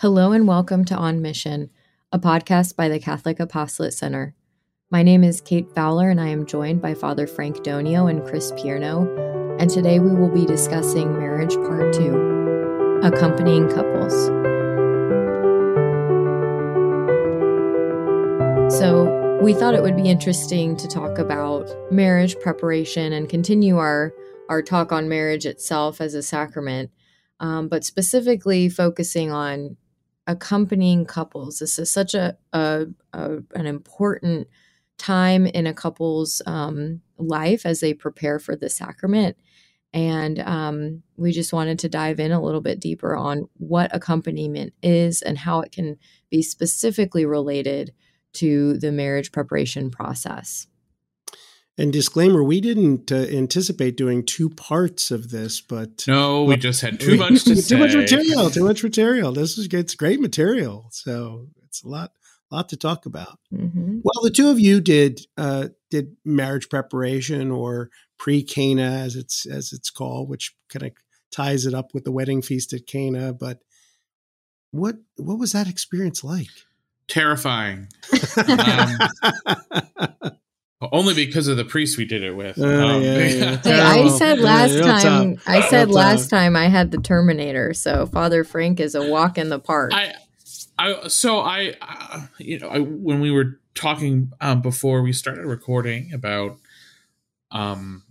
Hello and welcome to On Mission, a podcast by the Catholic Apostolate Center. My name is Kate Fowler and I am joined by Father Frank Donio and Chris Pierno, and today we will be discussing Marriage Part 2 Accompanying Couples. So, we thought it would be interesting to talk about marriage preparation and continue our, our talk on marriage itself as a sacrament. Um, but specifically focusing on accompanying couples. This is such a, a, a an important time in a couple's um, life as they prepare for the sacrament. And um, we just wanted to dive in a little bit deeper on what accompaniment is and how it can be specifically related to the marriage preparation process. And disclaimer: We didn't uh, anticipate doing two parts of this, but no, we just had too much to too say. much material. Too much material. This is it's great material, so it's a lot, lot to talk about. Mm-hmm. Well, the two of you did uh, did marriage preparation or pre Cana, as it's as it's called, which kind of ties it up with the wedding feast at Cana. But what what was that experience like? Terrifying. um, only because of the priest we did it with. Uh, um, yeah, yeah. hey, I said last yeah, time. I said last time I had the Terminator. So Father Frank is a walk in the park. I, I so I, uh, you know, I, when we were talking um, before we started recording about um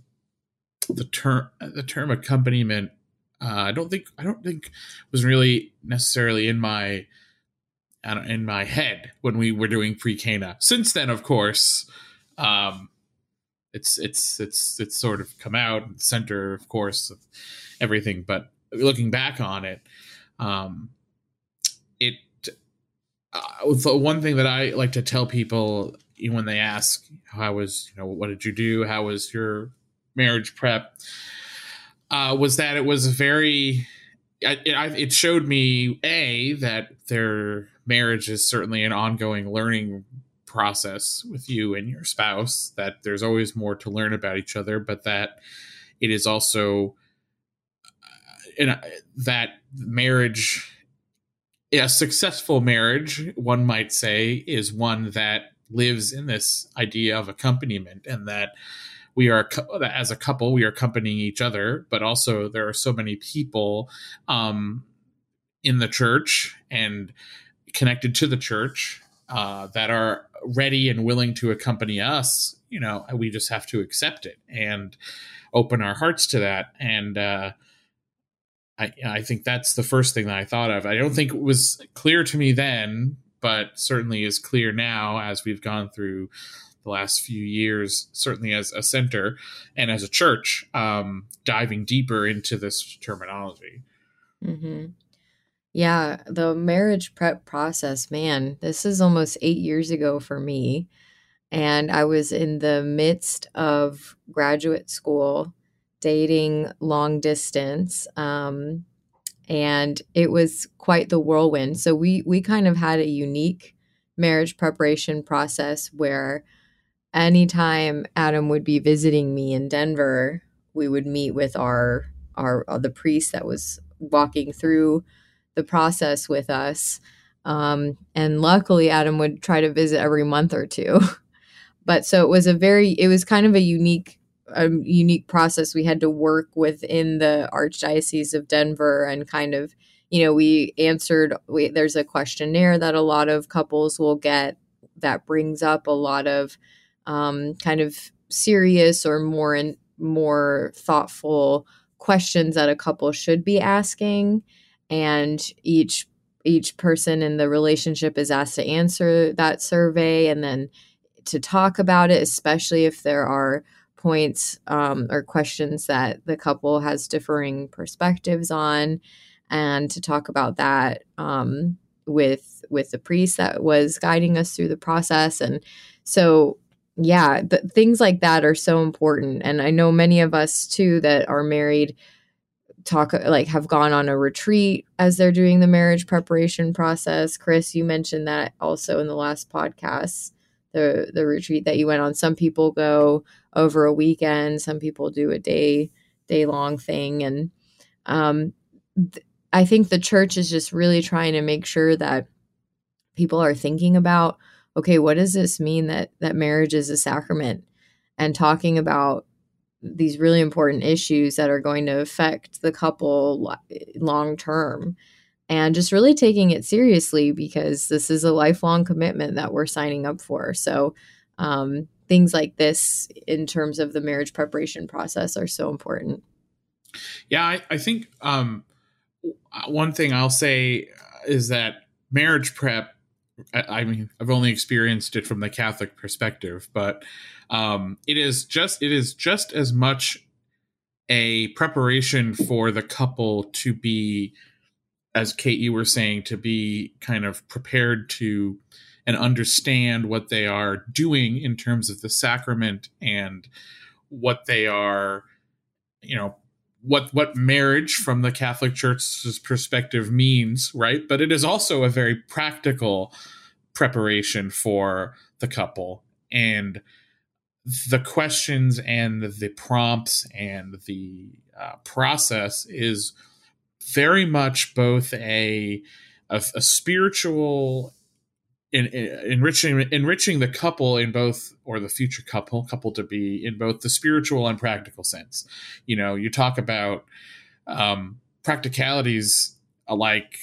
the term the term accompaniment, uh, I don't think I don't think was really necessarily in my in my head when we were doing pre Cana. Since then, of course um, it's it's it's it's sort of come out center, of course, of everything. But looking back on it, um, it uh, one thing that I like to tell people when they ask how was you know what did you do, how was your marriage prep, uh, was that it was very it showed me a that their marriage is certainly an ongoing learning process with you and your spouse that there's always more to learn about each other but that it is also uh, that marriage a successful marriage one might say is one that lives in this idea of accompaniment and that we are as a couple we are accompanying each other but also there are so many people um, in the church and connected to the church uh, that are ready and willing to accompany us, you know, we just have to accept it and open our hearts to that. And uh, I, I think that's the first thing that I thought of. I don't think it was clear to me then, but certainly is clear now as we've gone through the last few years, certainly as a center and as a church, um, diving deeper into this terminology. Mm-hmm. Yeah, the marriage prep process, man, this is almost eight years ago for me. And I was in the midst of graduate school, dating long distance. Um, and it was quite the whirlwind. So we we kind of had a unique marriage preparation process where anytime Adam would be visiting me in Denver, we would meet with our our uh, the priest that was walking through the process with us. Um, and luckily, Adam would try to visit every month or two. but so it was a very, it was kind of a unique, a unique process. We had to work within the Archdiocese of Denver and kind of, you know, we answered. We, there's a questionnaire that a lot of couples will get that brings up a lot of um, kind of serious or more and more thoughtful questions that a couple should be asking and each each person in the relationship is asked to answer that survey and then to talk about it especially if there are points um, or questions that the couple has differing perspectives on. And to talk about that um, with with the priest that was guiding us through the process. And so yeah things like that are so important. And i know many of us too that are married talk like have gone on a retreat as they're doing the marriage preparation process. Chris, you mentioned that also in the last podcast, the the retreat that you went on. Some people go over a weekend, some people do a day day long thing and um th- I think the church is just really trying to make sure that people are thinking about okay, what does this mean that that marriage is a sacrament and talking about these really important issues that are going to affect the couple long term and just really taking it seriously because this is a lifelong commitment that we're signing up for. So, um, things like this in terms of the marriage preparation process are so important. Yeah, I, I think um, one thing I'll say is that marriage prep. I, I mean, I've only experienced it from the Catholic perspective, but um, it is just it is just as much a preparation for the couple to be, as Kate you were saying, to be kind of prepared to and understand what they are doing in terms of the sacrament and what they are, you know, what what marriage from the Catholic Church's perspective means, right? But it is also a very practical preparation for the couple and the questions and the prompts and the uh, process is very much both a a, a spiritual in, in, enriching enriching the couple in both or the future couple couple to be in both the spiritual and practical sense. You know you talk about um, practicalities like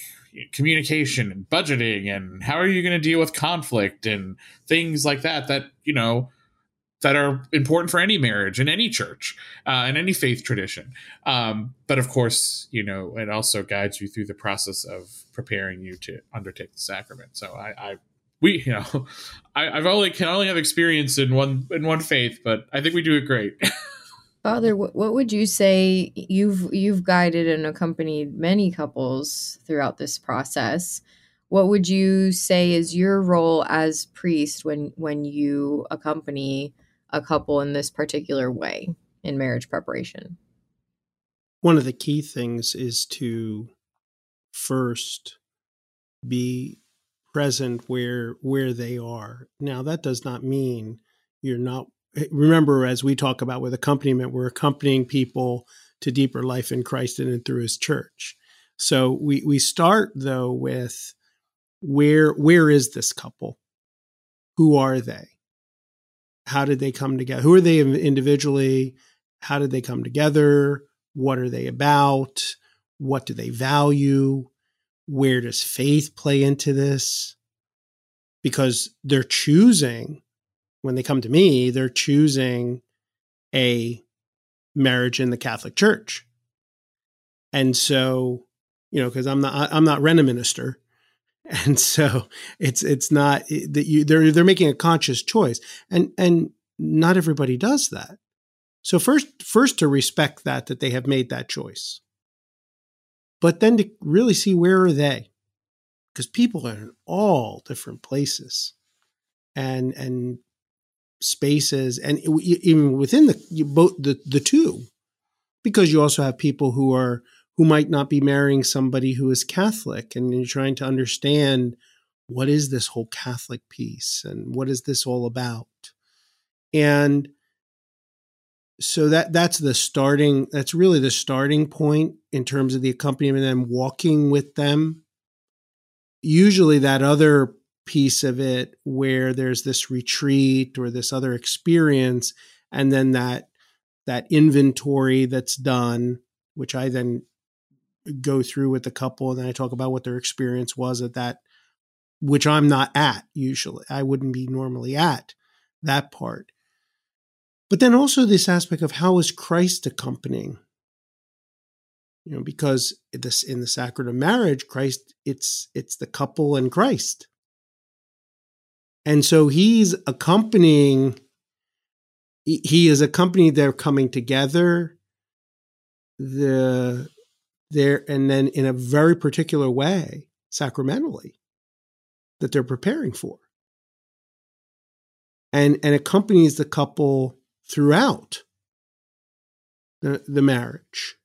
communication and budgeting and how are you going to deal with conflict and things like that that you know that are important for any marriage in any church uh, and any faith tradition um, but of course you know it also guides you through the process of preparing you to undertake the sacrament so i, I we you know I, have only can only have experience in one in one faith, but I think we do it great. Father, what, what would you say you've you've guided and accompanied many couples throughout this process? What would you say is your role as priest when when you accompany a couple in this particular way in marriage preparation? One of the key things is to first be present where where they are. Now that does not mean you're not remember as we talk about with accompaniment we're accompanying people to deeper life in Christ and through his church. So we we start though with where where is this couple? Who are they? How did they come together? Who are they individually? How did they come together? What are they about? What do they value? where does faith play into this? Because they're choosing, when they come to me, they're choosing a marriage in the Catholic Church. And so, you know, because I'm not I'm not rent a minister. And so it's it's not eh, that you they're they're making a conscious choice. And and not everybody does that. So first first to respect that that they have made that choice but then to really see where are they because people are in all different places and and spaces and even within the both the the two because you also have people who are who might not be marrying somebody who is catholic and you're trying to understand what is this whole catholic piece and what is this all about? And so that that's the starting that's really the starting point in terms of the accompaniment and walking with them. Usually that other piece of it where there's this retreat or this other experience and then that that inventory that's done which i then go through with the couple and then i talk about what their experience was at that which i'm not at usually i wouldn't be normally at that part but then also this aspect of how is Christ accompanying? You know, because this in the sacrament of marriage, Christ, it's it's the couple and Christ. And so he's accompanying, he is accompanying their coming together, the there and then in a very particular way, sacramentally, that they're preparing for. And and accompanies the couple throughout the, the marriage,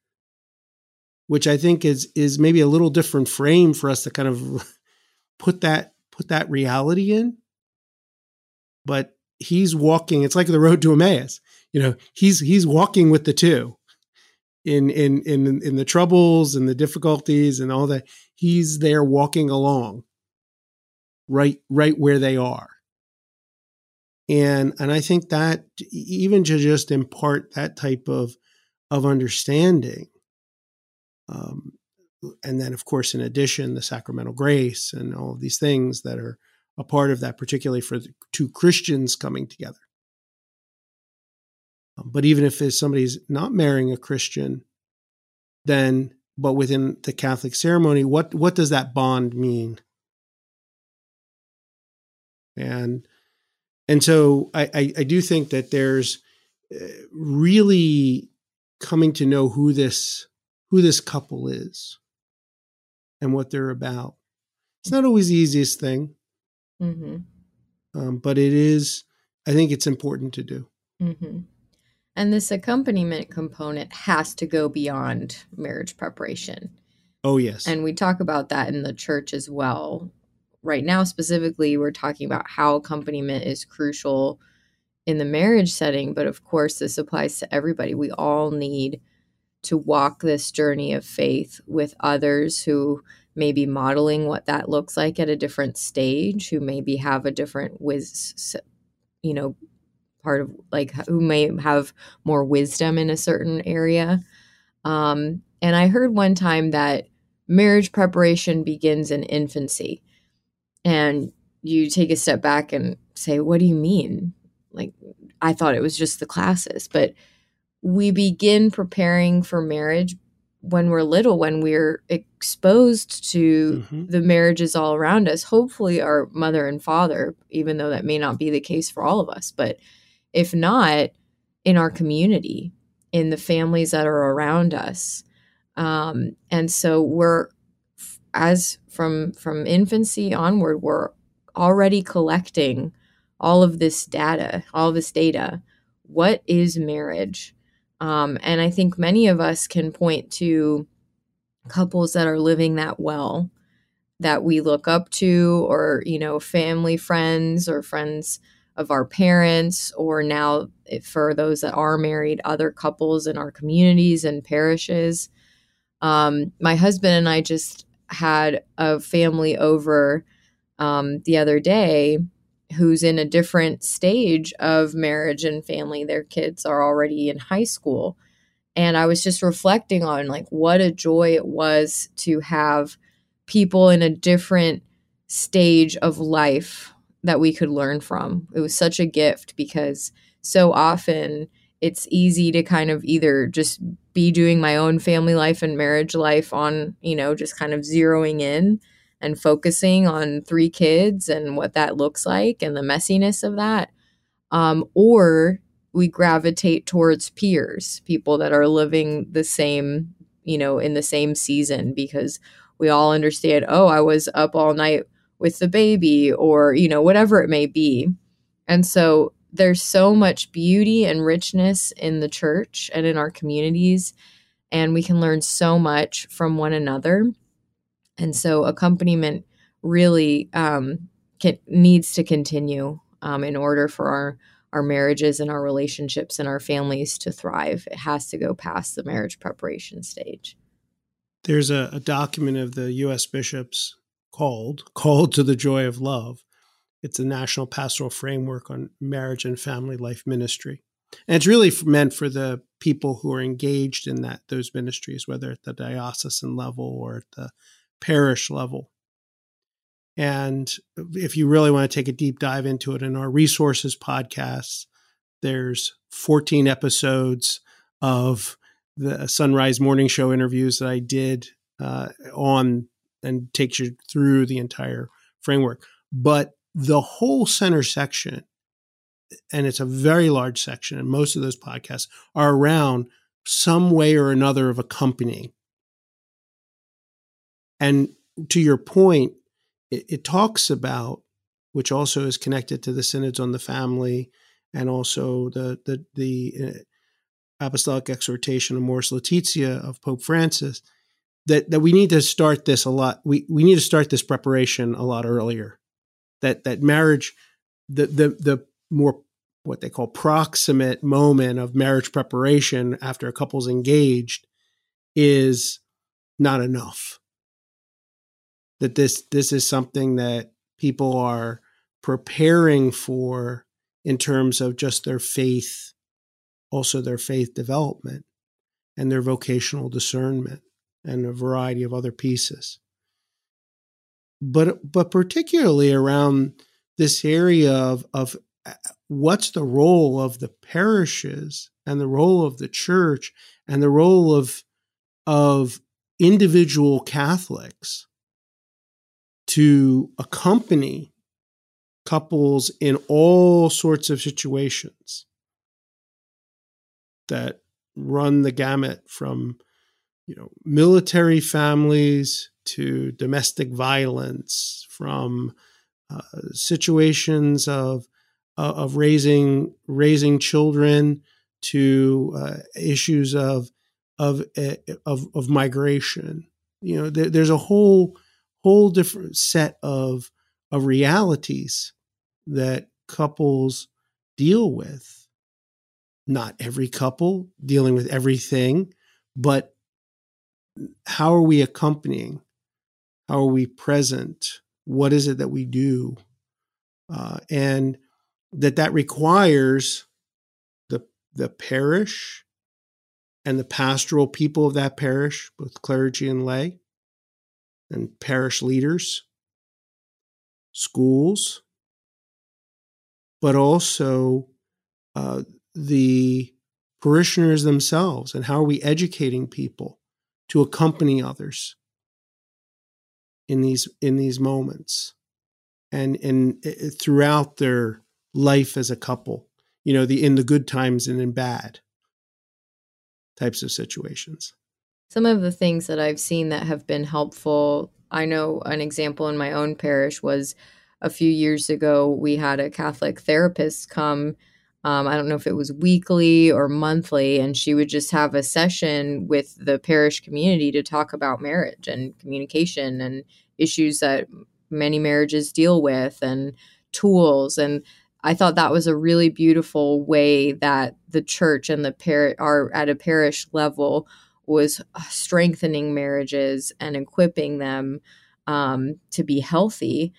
which I think is is maybe a little different frame for us to kind of put that put that reality in. But he's walking. It's like the road to Emmaus. You know, he's he's walking with the two, in in in in the troubles and the difficulties and all that he's there walking along right right where they are. And and i think that even to just impart that type of of understanding um, and then of course in addition the sacramental grace and all of these things that are a part of that particularly for two christians coming together but even if somebody's not marrying a christian then but within the catholic ceremony what what does that bond mean and and so I, I, I do think that there's uh, really coming to know who this who this couple is and what they're about. It's not always the easiest thing, mm-hmm. um, but it is. I think it's important to do. Mm-hmm. And this accompaniment component has to go beyond marriage preparation. Oh yes, and we talk about that in the church as well. Right now specifically we're talking about how accompaniment is crucial in the marriage setting but of course this applies to everybody. We all need to walk this journey of faith with others who may be modeling what that looks like at a different stage who maybe have a different wiz you know part of like who may have more wisdom in a certain area um, and i heard one time that marriage preparation begins in infancy and you take a step back and say, What do you mean? Like, I thought it was just the classes, but we begin preparing for marriage when we're little, when we're exposed to mm-hmm. the marriages all around us, hopefully our mother and father, even though that may not be the case for all of us. But if not, in our community, in the families that are around us. Um, and so we're as from from infancy onward we're already collecting all of this data all this data what is marriage um, and i think many of us can point to couples that are living that well that we look up to or you know family friends or friends of our parents or now for those that are married other couples in our communities and parishes um, my husband and i just had a family over um, the other day who's in a different stage of marriage and family. Their kids are already in high school. And I was just reflecting on like what a joy it was to have people in a different stage of life that we could learn from. It was such a gift because so often it's easy to kind of either just be doing my own family life and marriage life on, you know, just kind of zeroing in and focusing on three kids and what that looks like and the messiness of that. Um, or we gravitate towards peers, people that are living the same, you know, in the same season because we all understand, oh, I was up all night with the baby or, you know, whatever it may be. And so there's so much beauty and richness in the church and in our communities and we can learn so much from one another. And so accompaniment really um, can, needs to continue um, in order for our our marriages and our relationships and our families to thrive. It has to go past the marriage preparation stage. There's a, a document of the u.s bishops called called to the joy of love it's a national pastoral framework on marriage and family life ministry. And it's really meant for the people who are engaged in that those ministries, whether at the diocesan level or at the parish level. And if you really want to take a deep dive into it in our resources podcasts, there's 14 episodes of the Sunrise Morning Show interviews that I did uh, on and takes you through the entire framework. But the whole center section, and it's a very large section, and most of those podcasts are around some way or another of accompanying. And to your point, it, it talks about, which also is connected to the synods on the family and also the the the uh, apostolic exhortation of Amoris Laetitia of Pope Francis, that that we need to start this a lot. We we need to start this preparation a lot earlier that that marriage, the the the more what they call proximate moment of marriage preparation after a couple's engaged is not enough. That this this is something that people are preparing for in terms of just their faith, also their faith development and their vocational discernment and a variety of other pieces. But but particularly around this area of of uh, what's the role of the parishes and the role of the church and the role of of individual Catholics to accompany couples in all sorts of situations that run the gamut from you know military families to domestic violence from uh, situations of uh, of raising raising children to uh, issues of of, eh, of of migration you know there, there's a whole whole different set of of realities that couples deal with. Not every couple dealing with everything, but how are we accompanying? How are we present? What is it that we do? Uh, and that that requires the the parish and the pastoral people of that parish, both clergy and lay, and parish leaders, schools, but also uh, the parishioners themselves and how are we educating people to accompany others in these in these moments and and eh, eh, throughout their life as a couple you know the in the good times and in bad types of situations some of the things that I've seen that have been helpful, I know an example in my own parish was a few years ago, we had a Catholic therapist come. Um, I don't know if it was weekly or monthly, and she would just have a session with the parish community to talk about marriage and communication and issues that many marriages deal with and tools. And I thought that was a really beautiful way that the church and the parish are at a parish level was strengthening marriages and equipping them um, to be healthy.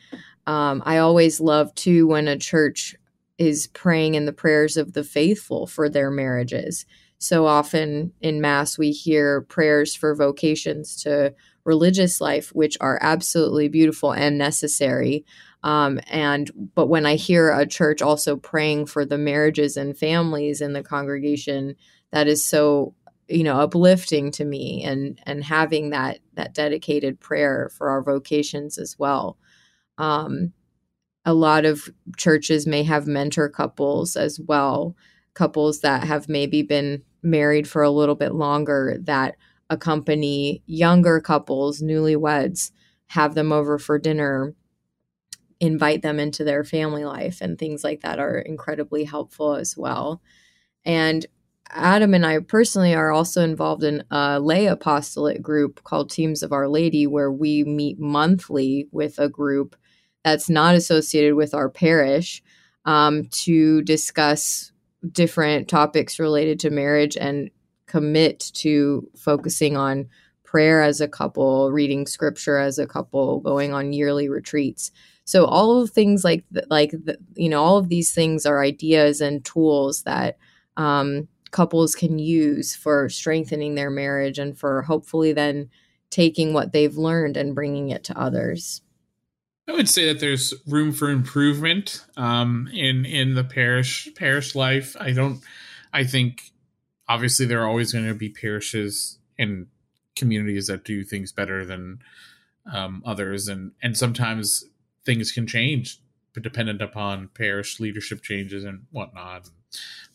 Um, I always love too when a church is praying in the prayers of the faithful for their marriages. So often in Mass, we hear prayers for vocations to religious life, which are absolutely beautiful and necessary. Um, and but when I hear a church also praying for the marriages and families in the congregation, that is so you know uplifting to me and and having that that dedicated prayer for our vocations as well um a lot of churches may have mentor couples as well couples that have maybe been married for a little bit longer that accompany younger couples newlyweds have them over for dinner invite them into their family life and things like that are incredibly helpful as well. And Adam and I personally are also involved in a lay apostolate group called Teams of Our Lady, where we meet monthly with a group that's not associated with our parish um, to discuss different topics related to marriage and commit to focusing on prayer as a couple, reading scripture as a couple, going on yearly retreats. So all of things like like the, you know all of these things are ideas and tools that um, couples can use for strengthening their marriage and for hopefully then taking what they've learned and bringing it to others. I would say that there's room for improvement um, in in the parish parish life. I don't. I think obviously there are always going to be parishes and communities that do things better than um, others, and and sometimes things can change, dependent upon parish leadership changes and whatnot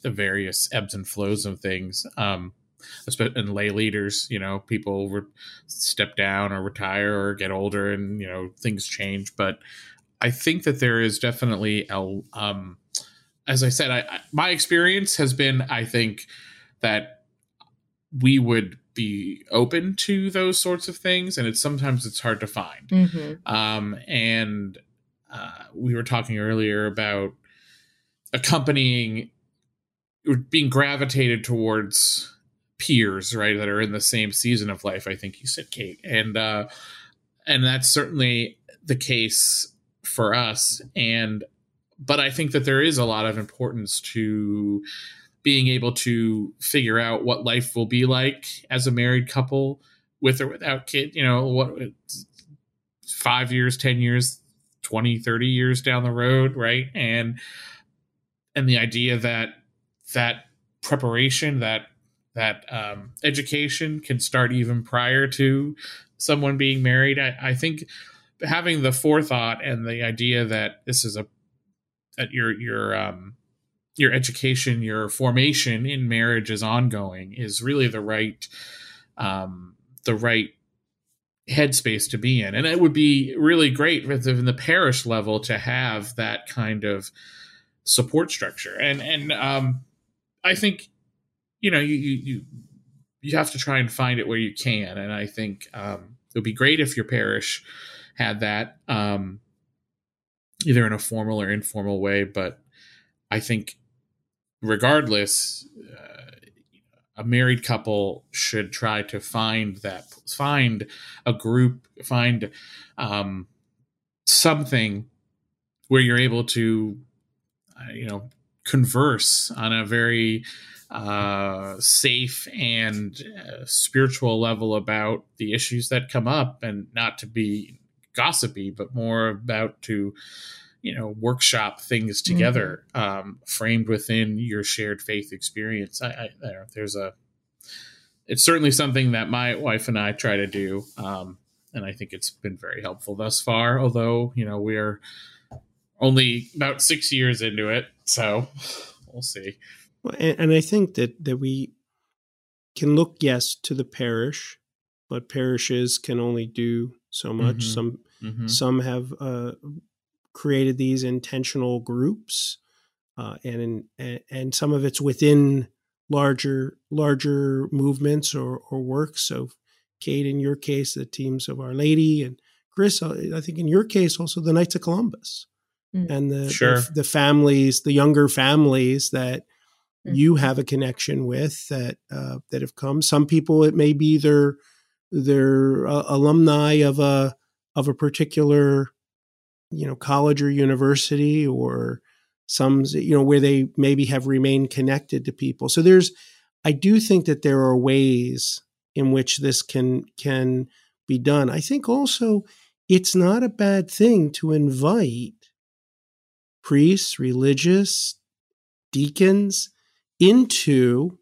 the various ebbs and flows of things. Um, and lay leaders, you know, people re- step down or retire or get older, and you know things change. But I think that there is definitely a, um, as I said, I, I, my experience has been, I think that we would be open to those sorts of things, and it's sometimes it's hard to find. Mm-hmm. Um, and uh, we were talking earlier about accompanying being gravitated towards peers, right, that are in the same season of life. I think you said, Kate, and uh, and that's certainly the case for us. And but I think that there is a lot of importance to being able to figure out what life will be like as a married couple with or without kid you know what five years ten years 20 30 years down the road right and and the idea that that preparation that that um, education can start even prior to someone being married. I, I think having the forethought and the idea that this is a that your your um your education your formation in marriage is ongoing is really the right um the right headspace to be in. And it would be really great in the parish level to have that kind of support structure. And and um i think you know you you you have to try and find it where you can and i think um it would be great if your parish had that um, either in a formal or informal way. But I think, regardless, uh, a married couple should try to find that find a group, find um, something where you're able to, uh, you know, converse on a very uh, safe and uh, spiritual level about the issues that come up and not to be gossipy, but more about to you know workshop things together, mm-hmm. um, framed within your shared faith experience. I, I there, there's a it's certainly something that my wife and I try to do, um, and I think it's been very helpful thus far. Although you know we are only about six years into it, so we'll see. And, and I think that that we can look yes to the parish, but parishes can only do so much. Mm-hmm. Some mm-hmm. some have uh, created these intentional groups, uh, and, and and some of it's within larger larger movements or or works. So, Kate, in your case, the teams of Our Lady, and Chris, uh, I think in your case also the Knights of Columbus, mm-hmm. and the, sure. the, the families, the younger families that you mm-hmm. have a connection with that uh, that have come. Some people it may be their they're uh, alumni of a of a particular you know college or university or some you know where they maybe have remained connected to people so there's i do think that there are ways in which this can can be done i think also it's not a bad thing to invite priests religious deacons into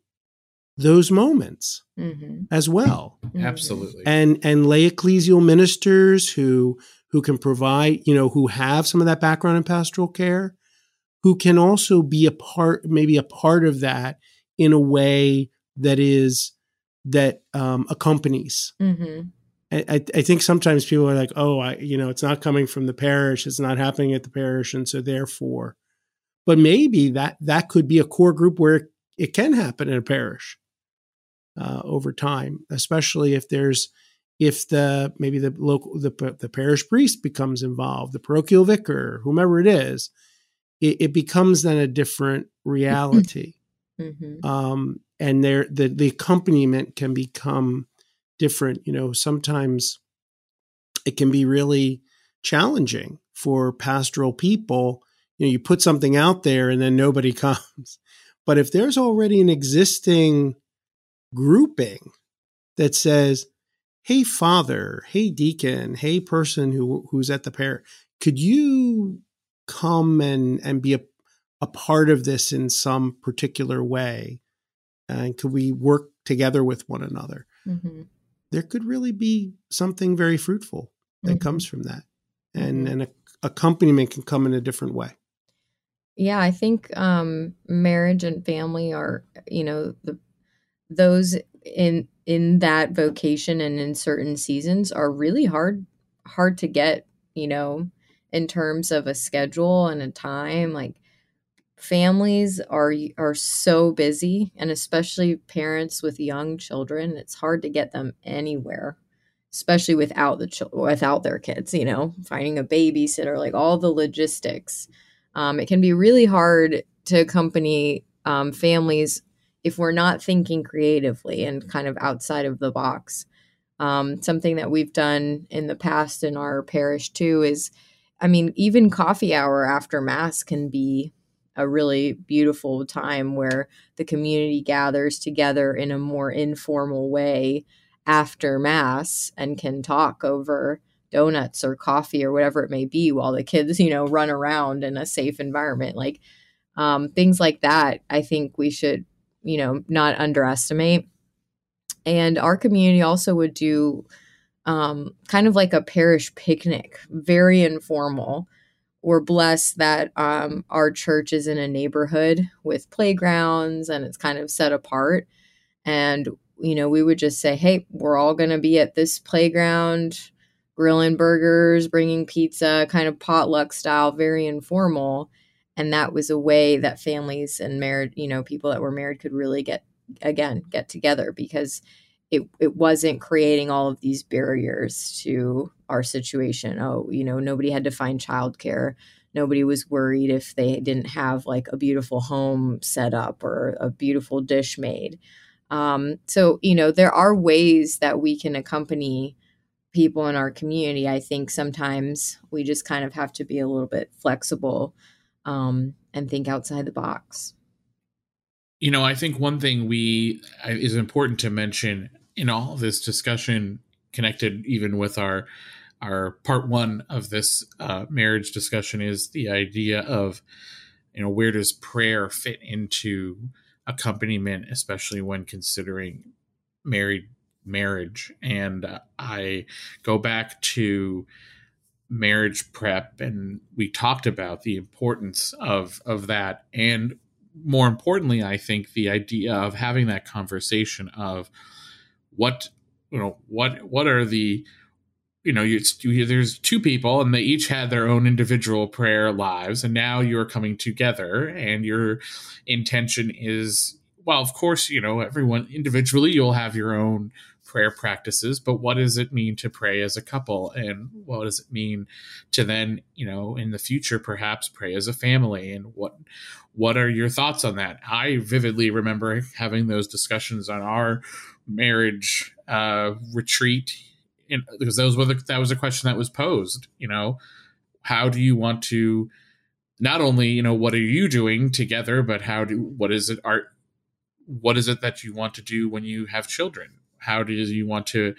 those moments mm-hmm. as well. Mm-hmm. Absolutely. And and lay ecclesial ministers who who can provide, you know, who have some of that background in pastoral care, who can also be a part, maybe a part of that in a way that is that um, accompanies. Mm-hmm. I, I think sometimes people are like, oh, I, you know, it's not coming from the parish, it's not happening at the parish, and so therefore, but maybe that that could be a core group where it can happen in a parish uh, over time, especially if there's if the maybe the local the, the parish priest becomes involved, the parochial vicar, whomever it is, it, it becomes then a different reality, mm-hmm. um, and there the the accompaniment can become different. You know, sometimes it can be really challenging for pastoral people. You know, you put something out there and then nobody comes. But if there's already an existing grouping that says, hey, father, hey, deacon, hey, person who, who's at the pair, could you come and, and be a, a part of this in some particular way? And could we work together with one another? Mm-hmm. There could really be something very fruitful that mm-hmm. comes from that. And, mm-hmm. and a, accompaniment can come in a different way. Yeah, I think um, marriage and family are, you know, the those in in that vocation and in certain seasons are really hard hard to get you know in terms of a schedule and a time like families are are so busy and especially parents with young children it's hard to get them anywhere especially without the ch- without their kids you know finding a babysitter like all the logistics um, it can be really hard to accompany um, families if we're not thinking creatively and kind of outside of the box. Um, something that we've done in the past in our parish too is, I mean, even coffee hour after Mass can be a really beautiful time where the community gathers together in a more informal way after Mass and can talk over donuts or coffee or whatever it may be while the kids, you know, run around in a safe environment. Like um, things like that, I think we should, you know, not underestimate. And our community also would do um, kind of like a parish picnic, very informal. We're blessed that um, our church is in a neighborhood with playgrounds and it's kind of set apart. And, you know, we would just say, hey, we're all going to be at this playground grilling burgers, bringing pizza, kind of potluck style, very informal. And that was a way that families and married, you know, people that were married could really get, again, get together because it, it wasn't creating all of these barriers to our situation. Oh, you know, nobody had to find childcare. Nobody was worried if they didn't have like a beautiful home set up or a beautiful dish made. Um, so, you know, there are ways that we can accompany people in our community, I think sometimes we just kind of have to be a little bit flexible um, and think outside the box. You know, I think one thing we is important to mention in all this discussion, connected even with our our part one of this uh, marriage discussion, is the idea of you know where does prayer fit into accompaniment, especially when considering married marriage. And I go back to marriage prep and we talked about the importance of of that and more importantly i think the idea of having that conversation of what you know what what are the you know you, there's two people and they each had their own individual prayer lives and now you're coming together and your intention is well of course you know everyone individually you'll have your own prayer practices, but what does it mean to pray as a couple? And what does it mean to then, you know, in the future perhaps pray as a family? And what what are your thoughts on that? I vividly remember having those discussions on our marriage uh, retreat in, because those were the, that was a question that was posed, you know, how do you want to not only, you know, what are you doing together, but how do what is it art what is it that you want to do when you have children how do you want to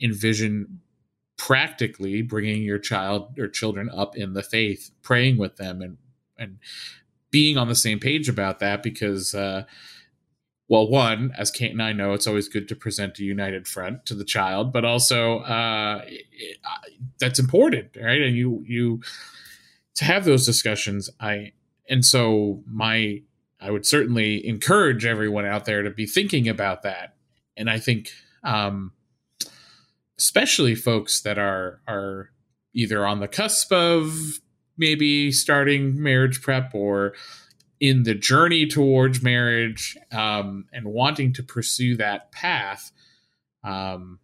envision practically bringing your child or children up in the faith, praying with them, and and being on the same page about that because. Uh, well, one, as Kate and I know, it's always good to present a united front to the child, but also uh, it, that's important, right? And you you to have those discussions. I and so my I would certainly encourage everyone out there to be thinking about that and I think um, especially folks that are are either on the cusp of maybe starting marriage prep or in the journey towards marriage um, and wanting to pursue that path, um,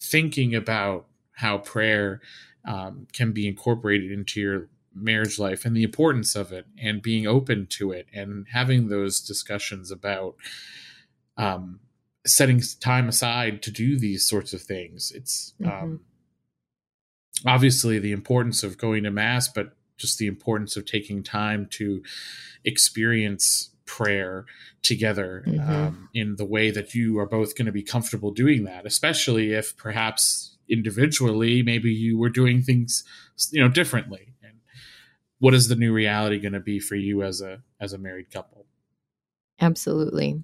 thinking about how prayer um, can be incorporated into your marriage life and the importance of it and being open to it and having those discussions about um, setting time aside to do these sorts of things. It's mm-hmm. um, obviously the importance of going to mass, but just the importance of taking time to experience prayer together mm-hmm. um, in the way that you are both going to be comfortable doing that, especially if perhaps individually maybe you were doing things you know differently and what is the new reality going to be for you as a as a married couple absolutely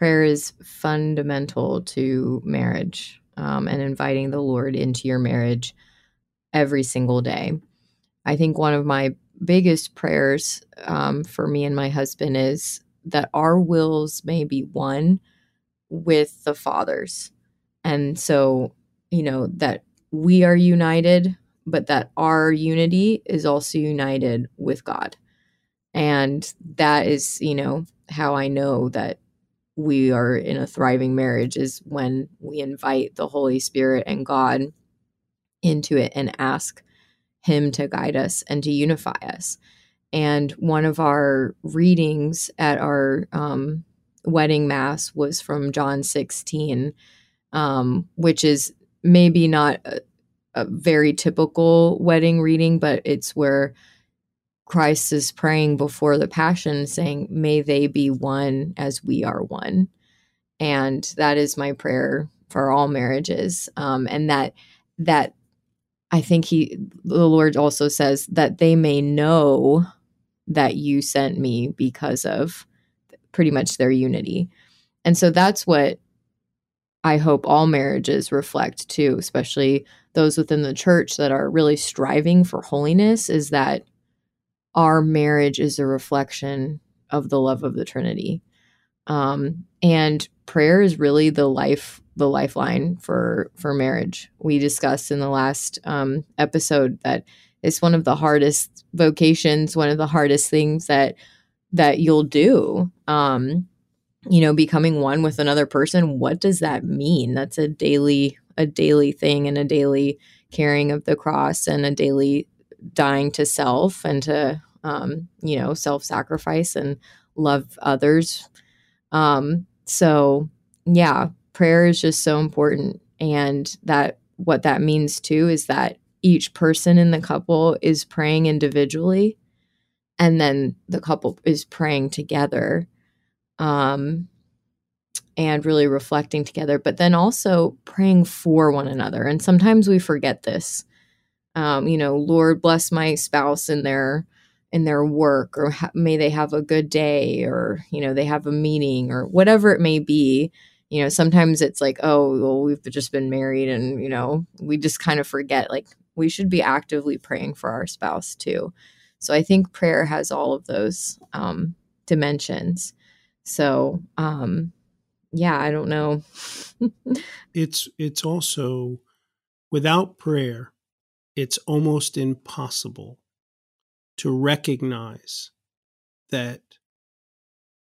prayer is fundamental to marriage um, and inviting the Lord into your marriage every single day. I think one of my biggest prayers um, for me and my husband is that our wills may be one with the Father's. And so, you know, that we are united, but that our unity is also united with God. And that is, you know, how I know that we are in a thriving marriage is when we invite the Holy Spirit and God into it and ask Him to guide us and to unify us. And one of our readings at our um, wedding mass was from John 16, um, which is maybe not a, a very typical wedding reading, but it's where Christ is praying before the passion, saying, May they be one as we are one. And that is my prayer for all marriages. Um, and that, that I think he, the Lord also says that they may know that you sent me because of pretty much their unity. And so that's what I hope all marriages reflect too, especially those within the church that are really striving for holiness, is that our marriage is a reflection of the love of the Trinity. Um, and prayer is really the life the lifeline for for marriage. We discussed in the last um, episode that it's one of the hardest vocations, one of the hardest things that that you'll do. Um, you know, becoming one with another person. What does that mean? That's a daily a daily thing and a daily carrying of the cross and a daily dying to self and to um, you know self sacrifice and love others. Um, so yeah, prayer is just so important, and that what that means too is that each person in the couple is praying individually and then the couple is praying together um, and really reflecting together but then also praying for one another. And sometimes we forget this um, you know lord bless my spouse in their in their work or ha- may they have a good day or you know they have a meeting or whatever it may be. You know sometimes it's like oh well we've just been married and you know we just kind of forget like we should be actively praying for our spouse too. So i think prayer has all of those um, dimensions. So um, yeah i don't know. It's it's also without prayer it's almost impossible to recognize that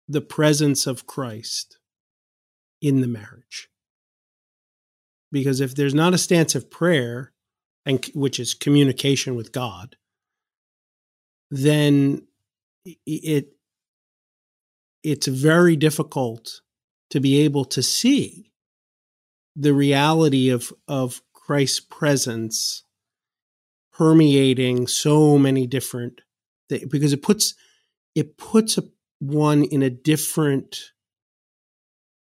the presence of Christ in the marriage. Because if there's not a stance of prayer, and which is communication with God, then it it's very difficult to be able to see the reality of of Christ's presence permeating so many different things because it puts it puts a, one in a different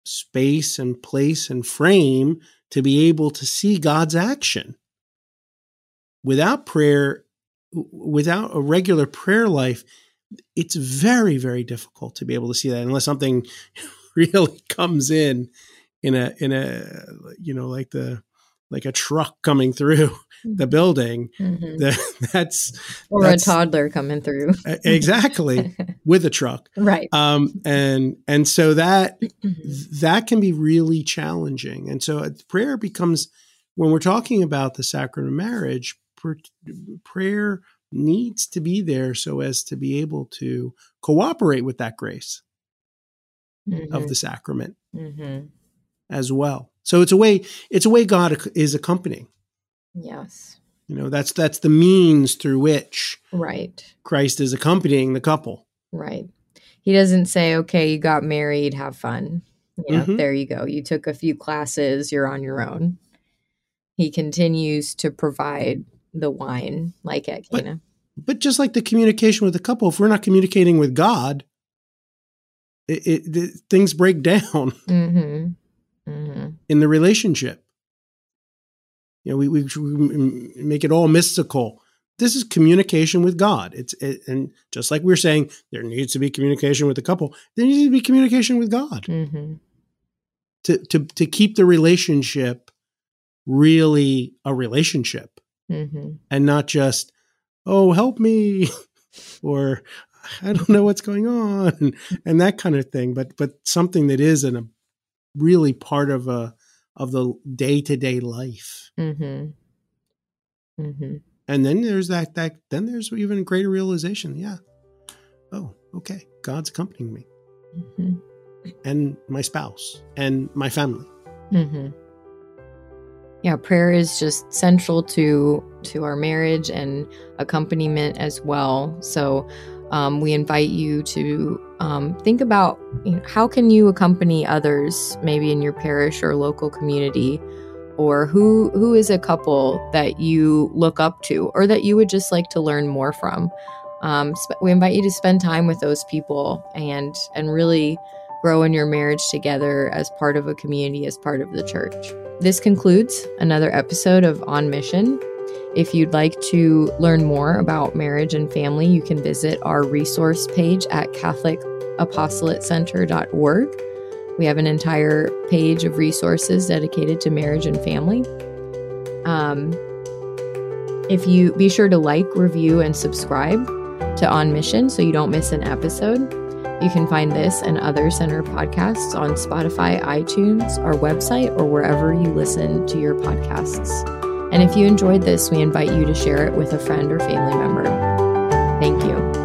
space and place and frame to be able to see God's action. Without prayer, without a regular prayer life, it's very, very difficult to be able to see that unless something really comes in in a in a you know like the like a truck coming through the building mm-hmm. that, that's or that's, a toddler coming through exactly with a truck right um and and so that mm-hmm. that can be really challenging and so uh, prayer becomes when we're talking about the sacrament of marriage prayer needs to be there so as to be able to cooperate with that grace mm-hmm. of the sacrament mm-hmm. as well so it's a way it's a way God is accompanying. Yes. You know, that's that's the means through which right Christ is accompanying the couple. Right. He doesn't say, "Okay, you got married, have fun." You know, mm-hmm. there you go. You took a few classes, you're on your own. He continues to provide the wine like at Cana. But, but just like the communication with the couple, if we're not communicating with God, it, it, it things break down. Mm-hmm mm-hmm. in the relationship. You know, we, we, we, make it all mystical. This is communication with God. It's it, and just like we are saying, there needs to be communication with the couple. There needs to be communication with God mm-hmm. to to to keep the relationship really a relationship, mm-hmm. and not just oh help me or I don't know what's going on and, and that kind of thing. But but something that is an really part of a of the day to day life. Mm-hmm. Mm-hmm. And then there's that that then there's even greater realization. Yeah. Oh, okay. God's accompanying me, mm-hmm. and my spouse, and my family. Mm-hmm. Yeah, prayer is just central to to our marriage and accompaniment as well. So um, we invite you to um, think about you know, how can you accompany others, maybe in your parish or local community, or who who is a couple that you look up to, or that you would just like to learn more from. Um, we invite you to spend time with those people and and really grow in your marriage together as part of a community, as part of the church. This concludes another episode of On Mission. If you'd like to learn more about marriage and family, you can visit our resource page at CatholicApostolatecenter.org. We have an entire page of resources dedicated to marriage and family. Um, if you be sure to like, review, and subscribe to On Mission so you don't miss an episode. You can find this and other center podcasts on Spotify, iTunes, our website, or wherever you listen to your podcasts. And if you enjoyed this, we invite you to share it with a friend or family member. Thank you.